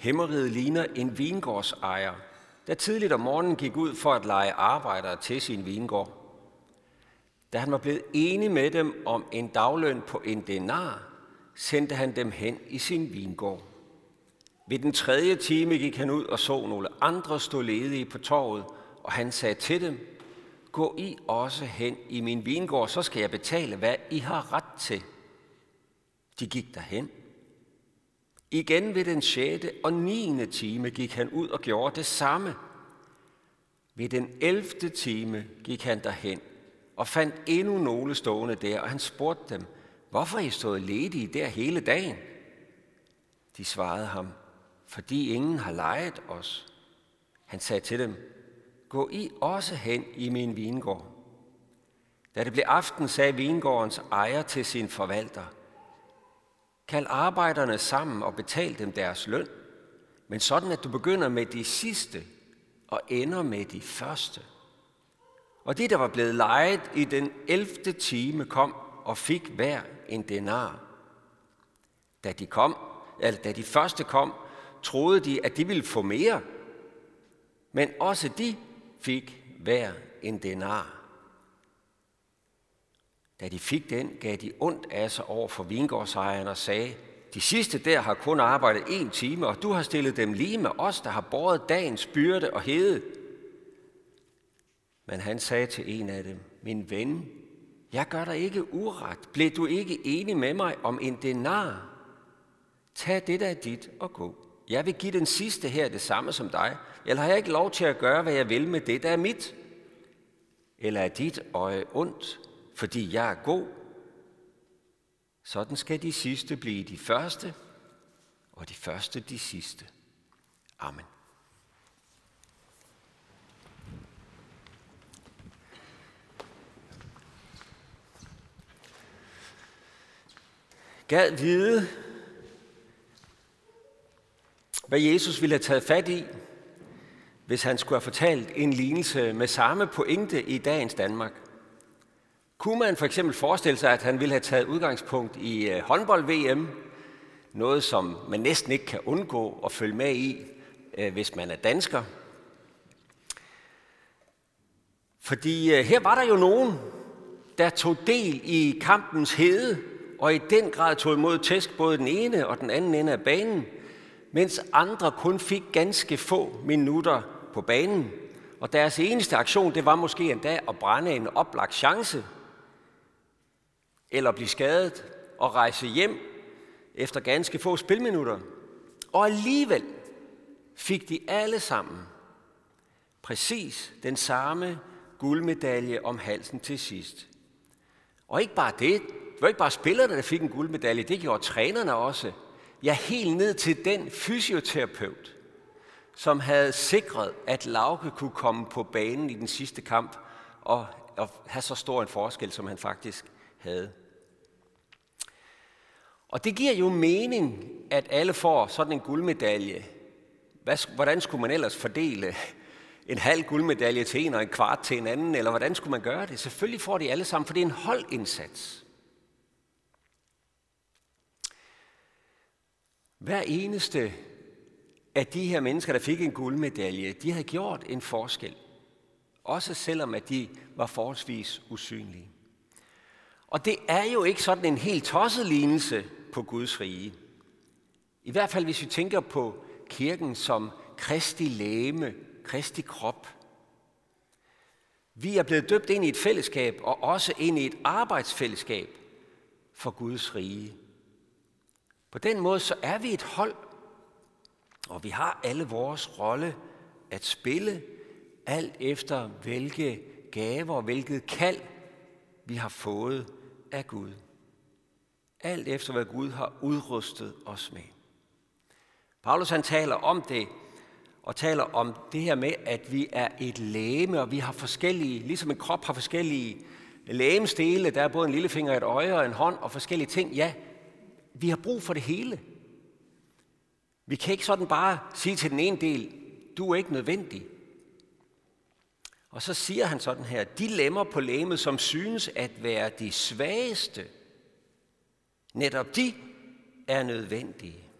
Himmeriget ligner en vingårdsejer, der tidligt om morgenen gik ud for at lege arbejdere til sin vingård. Da han var blevet enig med dem om en dagløn på en denar, sendte han dem hen i sin vingård. Ved den tredje time gik han ud og så nogle andre stå ledige på torvet, og han sagde til dem, Gå I også hen i min vingård, så skal jeg betale, hvad I har ret til. De gik derhen. Igen ved den sjette og niende time gik han ud og gjorde det samme. Ved den elfte time gik han derhen og fandt endnu nogle stående der, og han spurgte dem, hvorfor I stået ledige der hele dagen? De svarede ham, fordi ingen har lejet os. Han sagde til dem, gå I også hen i min vingård. Da det blev aften, sagde vingårdens ejer til sin forvalter, Kald arbejderne sammen og betal dem deres løn, men sådan at du begynder med de sidste og ender med de første. Og det, der var blevet lejet i den 11. time, kom og fik hver en denar. Da de, kom, eller da de første kom, troede de, at de ville få mere, men også de fik hver en denar. Da de fik den, gav de ondt af sig over for vingårdsejeren og sagde, de sidste der har kun arbejdet en time, og du har stillet dem lige med os, der har båret dagens byrde og hede. Men han sagde til en af dem, min ven, jeg gør dig ikke uret. Blev du ikke enig med mig om en denar? Tag det, der er dit, og gå. Jeg vil give den sidste her det samme som dig. Eller har jeg ikke lov til at gøre, hvad jeg vil med det, der er mit? Eller er dit øje ondt, fordi jeg er god? Sådan skal de sidste blive de første, og de første de sidste. Amen. Gad vide, hvad Jesus ville have taget fat i, hvis han skulle have fortalt en lignelse med samme pointe i dagens Danmark. Kunne man for eksempel forestille sig, at han ville have taget udgangspunkt i øh, håndbold-VM, noget som man næsten ikke kan undgå at følge med i, øh, hvis man er dansker. Fordi øh, her var der jo nogen, der tog del i kampens hede, og i den grad tog imod tæsk både den ene og den anden ende af banen, mens andre kun fik ganske få minutter på banen. Og deres eneste aktion, det var måske endda at brænde en oplagt chance, eller blive skadet og rejse hjem efter ganske få spilminutter. Og alligevel fik de alle sammen præcis den samme guldmedalje om halsen til sidst. Og ikke bare det, det var ikke bare spillerne, der fik en guldmedalje, det gjorde trænerne også. Ja, helt ned til den fysioterapeut, som havde sikret, at Lauke kunne komme på banen i den sidste kamp og, og have så stor en forskel, som han faktisk havde. Og det giver jo mening, at alle får sådan en guldmedalje. Hvad, hvordan skulle man ellers fordele en halv guldmedalje til en og en kvart til en anden, eller hvordan skulle man gøre det? Selvfølgelig får de alle sammen, for det er en holdindsats. Hver eneste af de her mennesker, der fik en guldmedalje, de havde gjort en forskel. Også selvom at de var forholdsvis usynlige. Og det er jo ikke sådan en helt tosset lignelse på Guds rige. I hvert fald hvis vi tænker på kirken som Kristi læme, Kristi krop. Vi er blevet døbt ind i et fællesskab og også ind i et arbejdsfællesskab for Guds rige. På den måde så er vi et hold, og vi har alle vores rolle at spille, alt efter hvilke gaver og hvilket kald vi har fået af Gud. Alt efter hvad Gud har udrustet os med. Paulus han taler om det, og taler om det her med, at vi er et læme, og vi har forskellige, ligesom en krop har forskellige lægemstele, der er både en lillefinger, et øje og en hånd og forskellige ting. Ja, vi har brug for det hele. Vi kan ikke sådan bare sige til den ene del, du er ikke nødvendig. Og så siger han sådan her, de lemmer på læmet, som synes at være de svageste, netop de er nødvendige.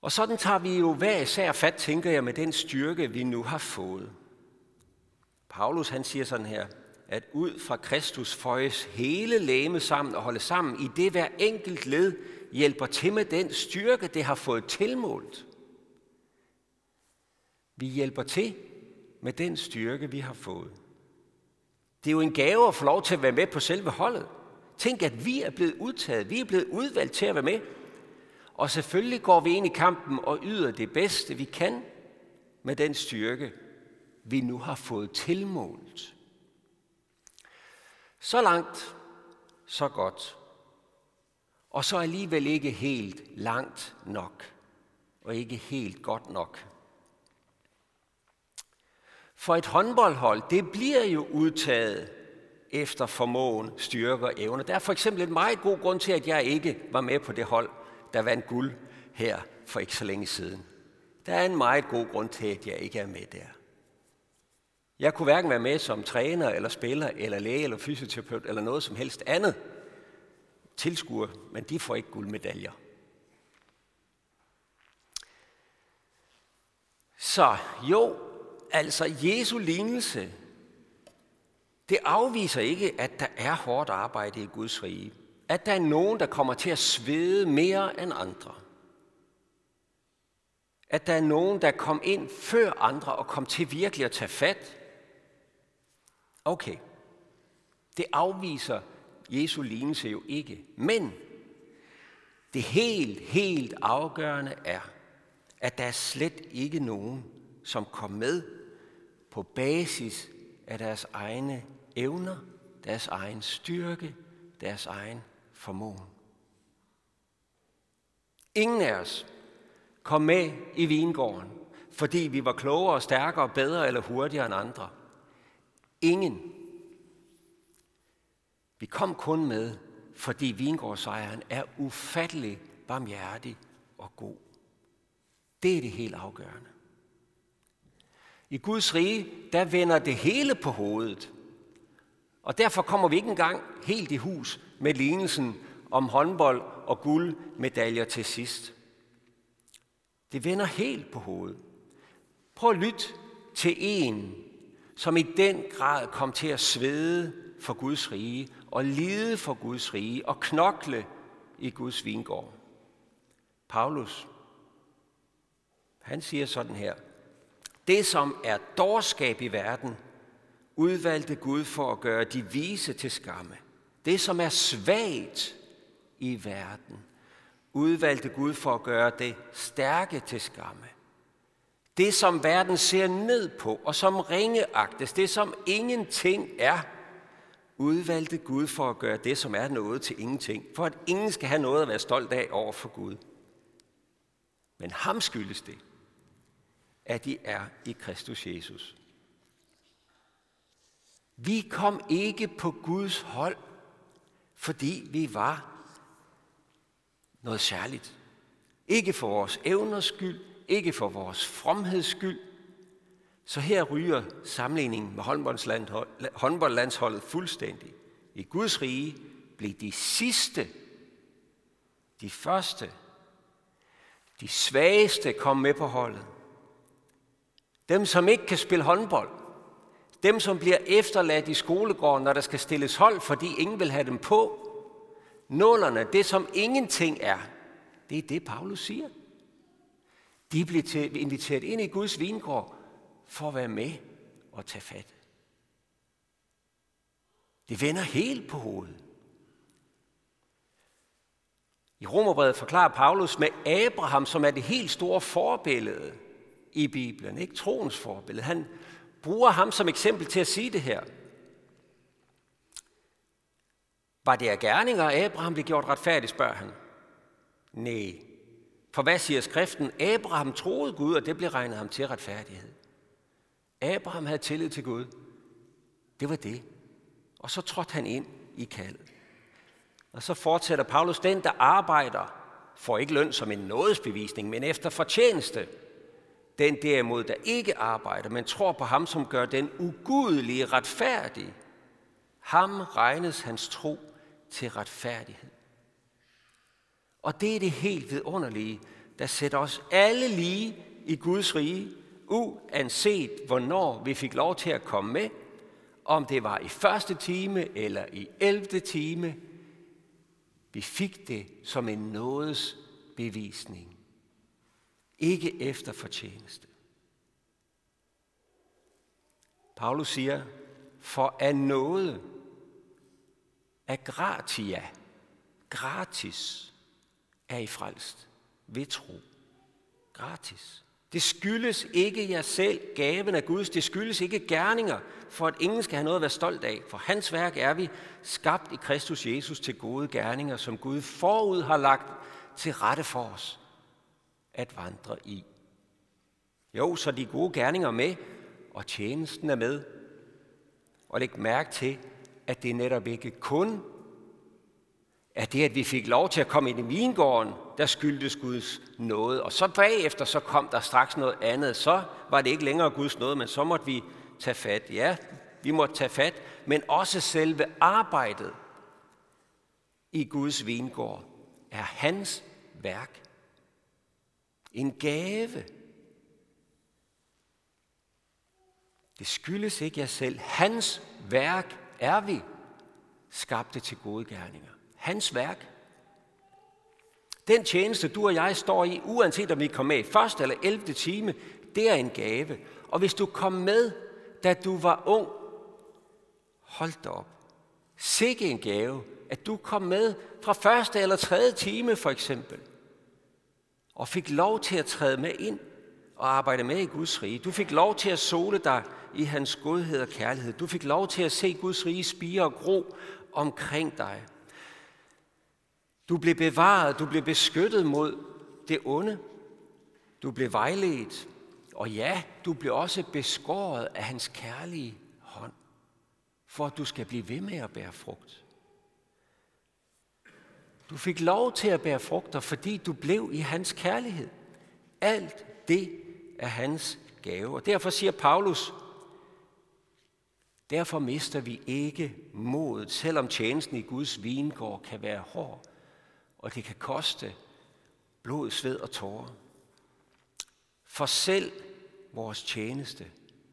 Og sådan tager vi jo hver især fat, tænker jeg, med den styrke, vi nu har fået. Paulus han siger sådan her, at ud fra Kristus føjes hele læme sammen og holde sammen, i det hver enkelt led hjælper til med den styrke, det har fået tilmålt. Vi hjælper til med den styrke, vi har fået. Det er jo en gave at få lov til at være med på selve holdet. Tænk, at vi er blevet udtaget, vi er blevet udvalgt til at være med. Og selvfølgelig går vi ind i kampen og yder det bedste, vi kan med den styrke, vi nu har fået tilmålt. Så langt, så godt. Og så alligevel ikke helt langt nok, og ikke helt godt nok. For et håndboldhold, det bliver jo udtaget efter formåen, styrke og evne. Der er for eksempel en meget god grund til, at jeg ikke var med på det hold, der vandt guld her for ikke så længe siden. Der er en meget god grund til, at jeg ikke er med der. Jeg kunne hverken være med som træner, eller spiller, eller læge, eller fysioterapeut, eller noget som helst andet tilskuer, men de får ikke guldmedaljer. Så jo, altså Jesu lignelse, det afviser ikke, at der er hårdt arbejde i Guds rige. At der er nogen, der kommer til at svede mere end andre. At der er nogen, der kom ind før andre og kom til virkelig at tage fat. Okay, det afviser Jesu lignelse jo ikke. Men det helt, helt afgørende er, at der er slet ikke nogen, som kom med på basis af deres egne evner, deres egen styrke, deres egen formåen. Ingen af os kom med i vingården, fordi vi var klogere, stærkere, bedre eller hurtigere end andre. Ingen. Vi kom kun med, fordi vingårdsejeren er ufattelig barmhjertig og god. Det er det helt afgørende. I Guds rige, der vender det hele på hovedet. Og derfor kommer vi ikke engang helt i hus med lignelsen om håndbold og guldmedaljer til sidst. Det vender helt på hovedet. Prøv at lytte til en, som i den grad kom til at svede for Guds rige og lide for Guds rige og knokle i Guds vingård. Paulus, han siger sådan her, det som er dårskab i verden, udvalgte Gud for at gøre de vise til skamme. Det som er svagt i verden, udvalgte Gud for at gøre det stærke til skamme. Det, som verden ser ned på, og som ringeagtes, det som ingenting er, udvalgte Gud for at gøre det, som er noget til ingenting, for at ingen skal have noget at være stolt af over for Gud. Men ham skyldes det, at de er i Kristus Jesus. Vi kom ikke på Guds hold, fordi vi var noget særligt. Ikke for vores evners skyld, ikke for vores fromheds skyld. Så her ryger sammenligningen med håndboldlandsholdet fuldstændig. I Guds rige blev de sidste, de første, de svageste kom med på holdet. Dem, som ikke kan spille håndbold. Dem, som bliver efterladt i skolegården, når der skal stilles hold, fordi ingen vil have dem på. Nullerne, det som ingenting er, det er det, Paulus siger. De bliver inviteret ind i Guds vingård for at være med og tage fat. Det vender helt på hovedet. I Romerbrevet forklarer Paulus med Abraham, som er det helt store forbillede i Bibelen, ikke troens forbillede. Han bruger ham som eksempel til at sige det her. Var det af gerninger, Abraham blev gjort retfærdig, spørger han. Nej. For hvad siger skriften? Abraham troede Gud, og det blev regnet ham til retfærdighed. Abraham havde tillid til Gud. Det var det. Og så trådte han ind i kaldet. Og så fortsætter Paulus, den der arbejder, får ikke løn som en nådesbevisning, men efter fortjeneste. Den derimod, der ikke arbejder, men tror på ham, som gør den ugudelige retfærdig, ham regnes hans tro til retfærdighed. Og det er det helt vidunderlige der sætter os alle lige i Guds rige, uanset hvornår vi fik lov til at komme med, om det var i første time eller i elvte time. Vi fik det som en nådes bevisning. Ikke efter fortjeneste. Paulus siger, for af noget, er gratia, gratis, er I frelst ved tro. Gratis. Det skyldes ikke jer selv, gaven af Guds. Det skyldes ikke gerninger, for at ingen skal have noget at være stolt af. For hans værk er vi skabt i Kristus Jesus til gode gerninger, som Gud forud har lagt til rette for os at vandre i. Jo, så de gode gerninger med, og tjenesten er med. Og læg mærke til, at det netop ikke kun er det, at vi fik lov til at komme ind i vingården, der skyldtes Guds nåde. Og så bagefter, så kom der straks noget andet. Så var det ikke længere Guds nåde, men så måtte vi tage fat. Ja, vi måtte tage fat, men også selve arbejdet i Guds vingård er hans værk. En gave. Det skyldes ikke jer selv. Hans værk er vi skabte til gode gerninger. Hans værk. Den tjeneste, du og jeg står i, uanset om vi kommer med i første eller 11. time, det er en gave. Og hvis du kom med, da du var ung, hold da op. Sikke en gave, at du kom med fra første eller tredje time for eksempel, og fik lov til at træde med ind og arbejde med i Guds rige. Du fik lov til at sole dig i hans godhed og kærlighed. Du fik lov til at se Guds rige spire og gro omkring dig. Du blev bevaret, du blev beskyttet mod det onde. Du blev vejledt. Og ja, du blev også beskåret af hans kærlige hånd, for at du skal blive ved med at bære frugt. Du fik lov til at bære frugter, fordi du blev i hans kærlighed. Alt det er hans gave. Og derfor siger Paulus, derfor mister vi ikke modet, selvom tjenesten i Guds vingård kan være hård og det kan koste blod, sved og tårer. For selv vores tjeneste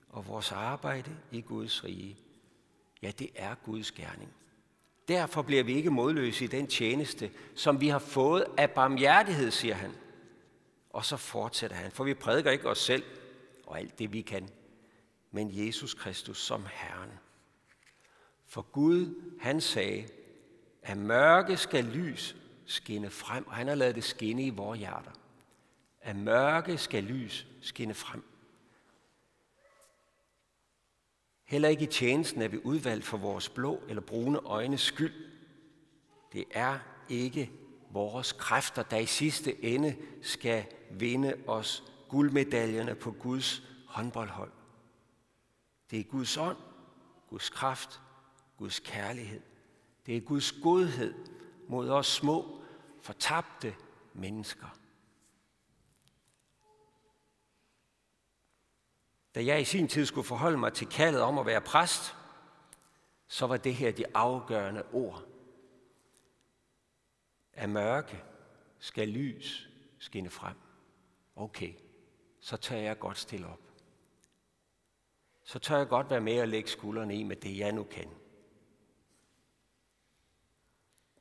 og vores arbejde i Guds rige, ja, det er Guds gerning. Derfor bliver vi ikke modløse i den tjeneste, som vi har fået af barmhjertighed, siger han. Og så fortsætter han, for vi prædiker ikke os selv og alt det, vi kan, men Jesus Kristus som Herren. For Gud, han sagde, at mørke skal lys skinne frem, og han har lavet det skinne i vores hjerter. At mørke skal lys skinne frem. Heller ikke i tjenesten er vi udvalgt for vores blå eller brune øjnes skyld. Det er ikke vores kræfter, der i sidste ende skal vinde os guldmedaljerne på Guds håndboldhold. Det er Guds ånd, Guds kraft, Guds kærlighed. Det er Guds godhed, mod os små, fortabte mennesker. Da jeg i sin tid skulle forholde mig til kaldet om at være præst, så var det her de afgørende ord. Af mørke skal lys skinne frem. Okay, så tør jeg godt stille op. Så tør jeg godt være med og lægge skuldrene i med det, jeg nu kan.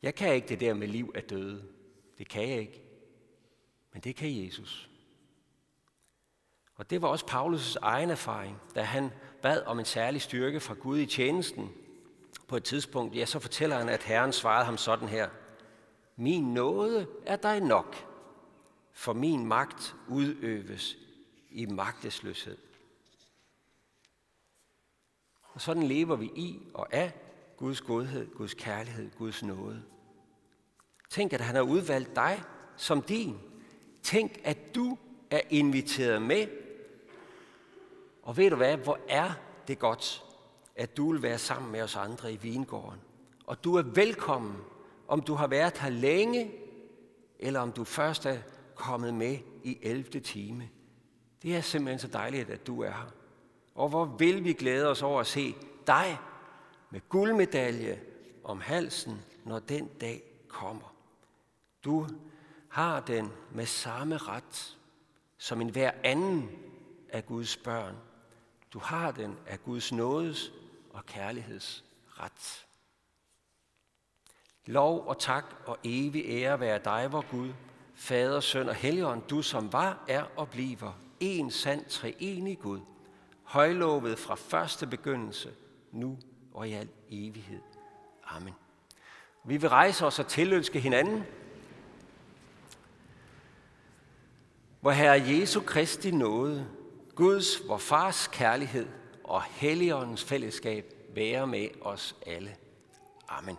Jeg kan ikke det der med liv af døde. Det kan jeg ikke. Men det kan Jesus. Og det var også Paulus' egen erfaring, da han bad om en særlig styrke fra Gud i tjenesten. På et tidspunkt, ja, så fortæller han, at Herren svarede ham sådan her. Min nåde er dig nok, for min magt udøves i magtesløshed. Og sådan lever vi i og af Guds godhed, Guds kærlighed, Guds nåde. Tænk, at han har udvalgt dig som din. Tænk, at du er inviteret med. Og ved du hvad, hvor er det godt, at du vil være sammen med os andre i vingården. Og du er velkommen, om du har været her længe, eller om du først er kommet med i 11. time. Det er simpelthen så dejligt, at du er her. Og hvor vil vi glæde os over at se dig med guldmedalje om halsen, når den dag kommer. Du har den med samme ret som en hver anden af Guds børn. Du har den af Guds nådes og kærligheds ret. Lov og tak og evig ære være dig, vor Gud, Fader, Søn og Helligånd, du som var, er og bliver en sand treenig Gud, højlovet fra første begyndelse, nu og i al evighed. Amen. Vi vil rejse os og tilønske hinanden, hvor Herre Jesu Kristi nåde, Guds, vor Fars kærlighed og Helligåndens fællesskab være med os alle. Amen.